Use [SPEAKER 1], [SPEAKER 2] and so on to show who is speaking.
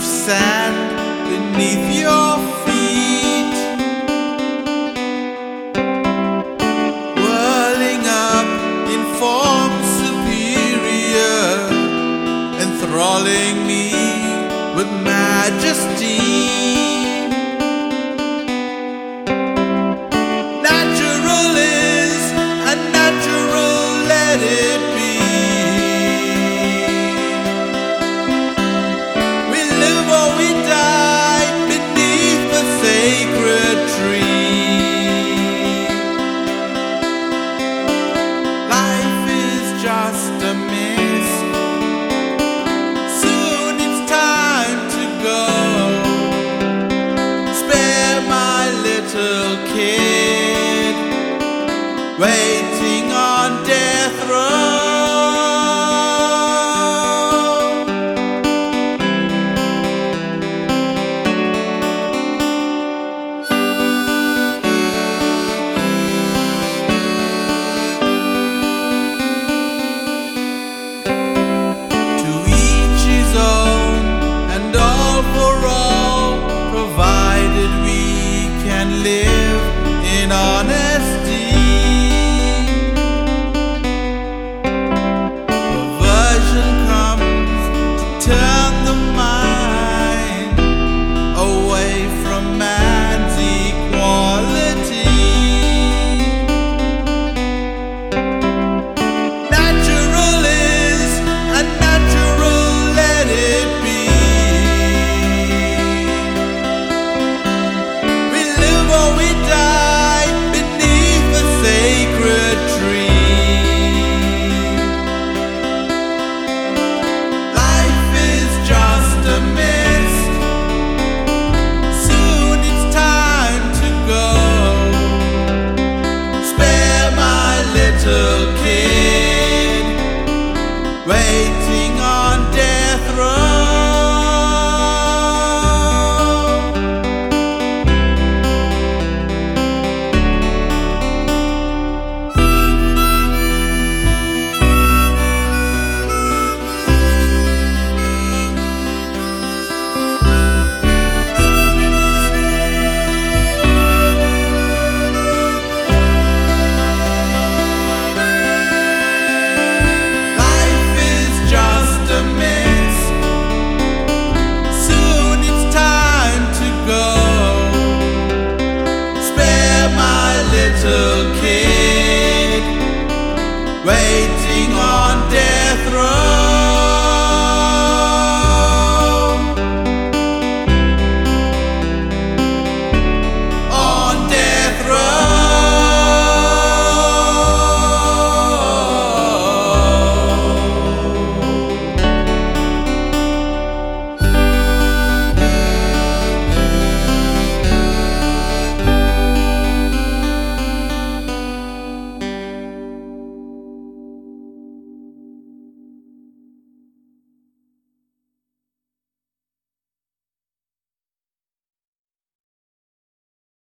[SPEAKER 1] of sand beneath your feet, whirling up in form superior, enthralling me with. magic. waiting on death row. To each his own and all for all, provided we can live in honor. wait. on death row.